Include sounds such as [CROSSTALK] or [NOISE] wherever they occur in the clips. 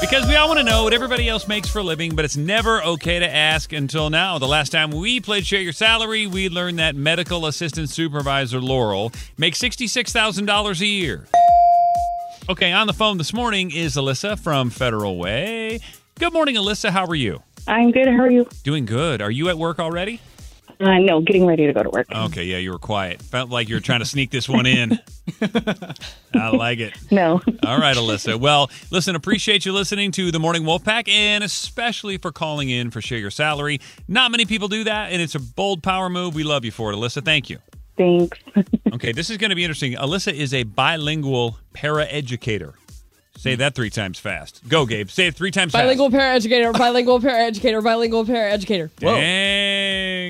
Because we all want to know what everybody else makes for a living, but it's never okay to ask until now. The last time we played Share Your Salary, we learned that medical assistant supervisor Laurel makes $66,000 a year. Okay, on the phone this morning is Alyssa from Federal Way. Good morning, Alyssa. How are you? I'm good. How are you? Doing good. Are you at work already? Uh, no, getting ready to go to work. Okay, yeah, you were quiet. Felt like you were trying to sneak this one in. [LAUGHS] I like it. No. All right, Alyssa. Well, listen, appreciate you listening to the Morning Wolf Pack and especially for calling in for Share Your Salary. Not many people do that, and it's a bold power move. We love you for it, Alyssa. Thank you. Thanks. [LAUGHS] Okay, this is going to be interesting. Alyssa is a bilingual paraeducator. Say that three times fast. Go, Gabe. Say it three times Bilingual paraeducator, bilingual paraeducator, bilingual paraeducator. fast.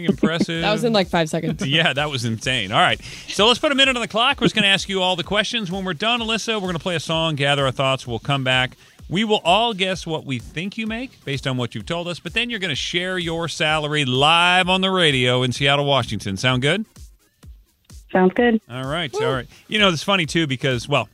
Dang, impressive. That was in like five seconds. [LAUGHS] Yeah, that was insane. All right. So let's put a minute on the clock. We're just going to ask you all the questions. When we're done, Alyssa, we're going to play a song, gather our thoughts. We'll come back. We will all guess what we think you make based on what you've told us, but then you're going to share your salary live on the radio in Seattle, Washington. Sound good? Sounds good. All right. All right. You know, it's funny too because, well,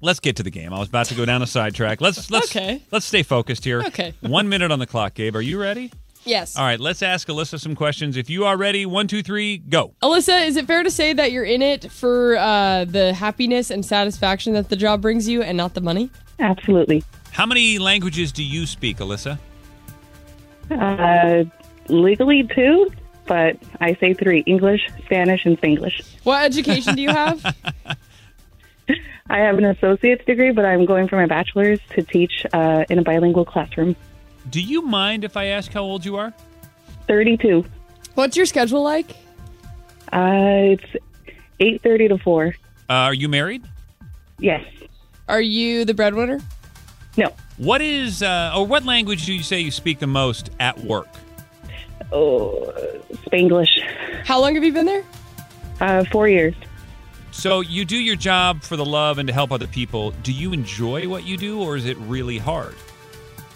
let's get to the game. I was about to go down a sidetrack. Let's let's Okay. let's stay focused here. Okay. One minute on the clock, Gabe. Are you ready? Yes. All right. Let's ask Alyssa some questions. If you are ready, one, two, three, go. Alyssa, is it fair to say that you're in it for uh, the happiness and satisfaction that the job brings you and not the money? Absolutely. How many languages do you speak, Alyssa? Uh, legally two, but I say three: English, Spanish, and Spanglish. What education do you have? [LAUGHS] I have an associate's degree, but I'm going for my bachelor's to teach uh, in a bilingual classroom. Do you mind if I ask how old you are? Thirty-two. What's your schedule like? Uh, it's eight thirty to four. Uh, are you married? Yes. Are you the breadwinner? No. What is, uh, or what language do you say you speak the most at work? Oh, Spanglish. How long have you been there? Uh, four years. So you do your job for the love and to help other people. Do you enjoy what you do, or is it really hard?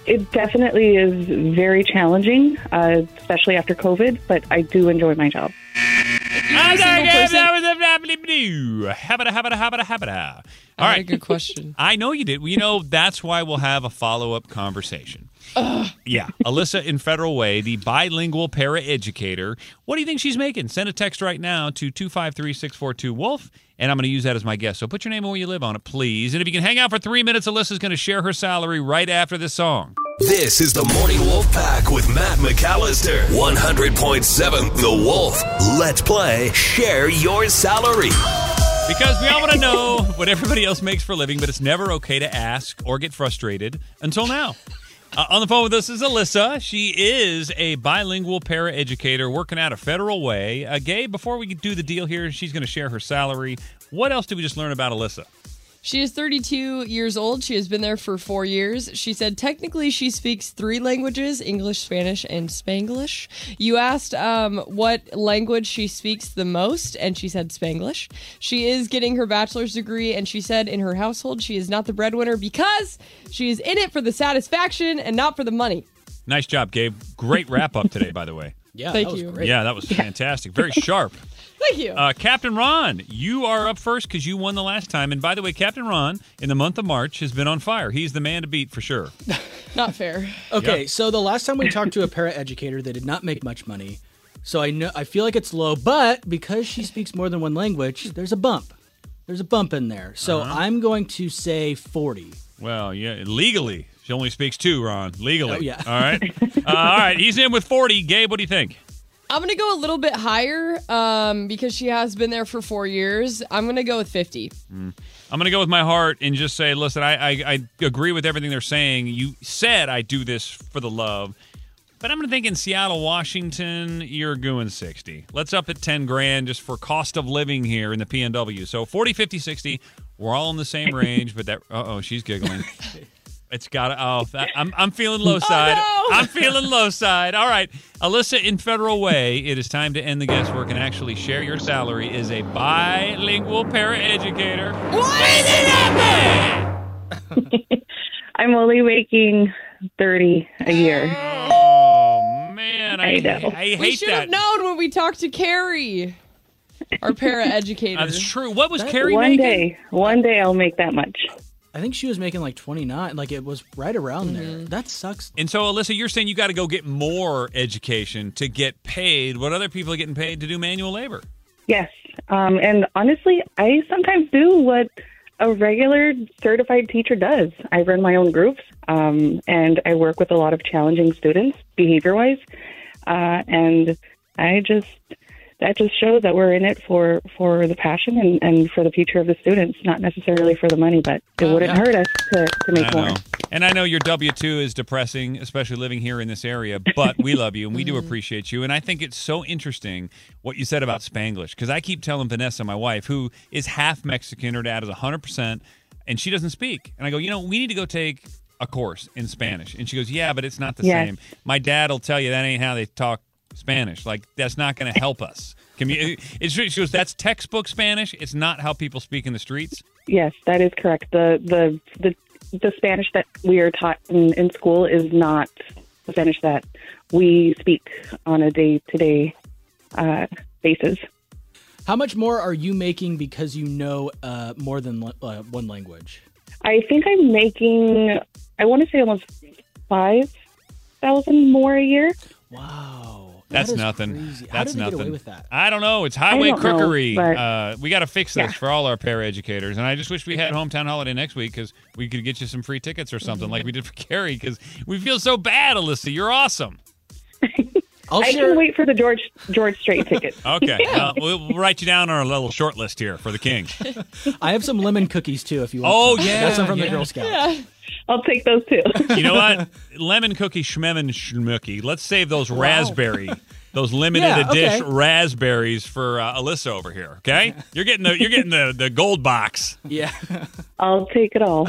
It definitely is very challenging, uh, especially after COVID. But I do enjoy my job. I'm sorry, single Gabe, person? that was a blah, blah, blah. Habada, habada, habada, habada. All I had right. a good question. [LAUGHS] I know you did. Well, You know, that's why we'll have a follow up conversation. Yeah. Alyssa in Federal Way, the bilingual paraeducator. What do you think she's making? Send a text right now to 253 642 Wolf, and I'm going to use that as my guest. So put your name and where you live on it, please. And if you can hang out for three minutes, Alyssa's going to share her salary right after this song. This is the Morning Wolf Pack with Matt McAllister. 100.7 The Wolf. Let's play Share Your Salary. Because we all want to know what everybody else makes for a living, but it's never okay to ask or get frustrated until now. Uh, on the phone with us is Alyssa. She is a bilingual paraeducator working out a federal way. Uh, before we do the deal here, she's going to share her salary. What else did we just learn about Alyssa? She is 32 years old. She has been there for four years. She said technically she speaks three languages English, Spanish, and Spanglish. You asked um, what language she speaks the most, and she said Spanglish. She is getting her bachelor's degree, and she said in her household she is not the breadwinner because she is in it for the satisfaction and not for the money. Nice job, Gabe. Great wrap up today, by the way. Yeah, Thank that was you. great. Yeah, that was fantastic. Very [LAUGHS] sharp. Thank you. Uh, Captain Ron, you are up first because you won the last time. And by the way, Captain Ron, in the month of March, has been on fire. He's the man to beat for sure. [LAUGHS] not fair. [LAUGHS] Okay, Yeah. so the last time we talked to a paraeducator, they did not make much money. So I know I feel like it's low, but because she speaks more than one language, there's a bump. There's a bump in there. So Uh-huh. I'm going to say 40. Well, yeah, legally, She only speaks two, Ron, legally. Oh, yeah. All right. [LAUGHS] uh, all right. He's in with 40. Gabe, what do you think? I'm gonna go a little bit higher um, because she has been there for four years. I'm gonna go with 50. I'm going to go with my heart and just say, listen, I, I, I agree with everything they're saying. You said I do this for the love, but I'm going to think in Seattle, Washington, you're going 60. Let's up at 10 grand just for cost of living here in the PNW. So 40, 50, 60. We're all in the same [LAUGHS] range, but that, uh oh, she's giggling. [LAUGHS] It's got to, oh, that, I'm, I'm feeling low [LAUGHS] side. Oh, no. [LAUGHS] I'm feeling low side. All right. Alyssa, in Federal Way, it is time to end the guesswork and actually share your salary as a bilingual paraeducator. What is it [LAUGHS] I'm only making 30 a year. Oh man, I, I know. I We should that. have known when we talked to Carrie, our paraeducator. That's true. What was Carrie One making? day, one day I'll make that much. I think she was making like 29. Like it was right around there. That sucks. And so, Alyssa, you're saying you got to go get more education to get paid what other people are getting paid to do manual labor. Yes. Um, and honestly, I sometimes do what a regular certified teacher does. I run my own groups, um, and I work with a lot of challenging students behavior wise. Uh, and I just, that just shows that we're in it for, for the passion and, and for the future of the students, not necessarily for the money, but it wouldn't hurt us to, to make more. And I know your W 2 is depressing, especially living here in this area, but we love you and we do [LAUGHS] mm-hmm. appreciate you. And I think it's so interesting what you said about Spanglish because I keep telling Vanessa, my wife, who is half Mexican, her dad is 100%, and she doesn't speak. And I go, you know, we need to go take a course in Spanish. And she goes, yeah, but it's not the Yes. same. My dad will tell you that ain't how they talk Spanish. Like, that's not going to help us. Commu- it's, she goes, that's textbook Spanish. It's not how people speak in the streets. Yes, that is correct. The the the, the Spanish that we are taught in, in school is not the Spanish that we speak on a day to day basis. How much more are you making because you know uh, more than uh, one language? I think I'm making. I want to say almost five thousand more a year. Wow. That's That is nothing. crazy. How That's did nothing. get away with that? I don't know. It's highway don't know, crookery. but- uh, we got to fix this Yeah. for all our paraeducators. And I just wish we had hometown holiday next week because we could get you some free tickets or something like we did for Carrie. Because we feel so bad, Alyssa. You're awesome. I'll I share. can wait for the George George Strait ticket. [LAUGHS] Okay, [LAUGHS] uh, we'll, we'll write you down on our little short list here for the king. I have some lemon cookies too, if you want. Oh, some. yeah, got some from yeah. the Girl Scouts. I'll take those too. You know what? [LAUGHS] Lemon cookie schmemon schmookie. Let's save those raspberry, those limited Yeah, edition okay. raspberries for uh, Alyssa over here. Okay, you're getting the you're getting the the gold box. Yeah. I'll take it all.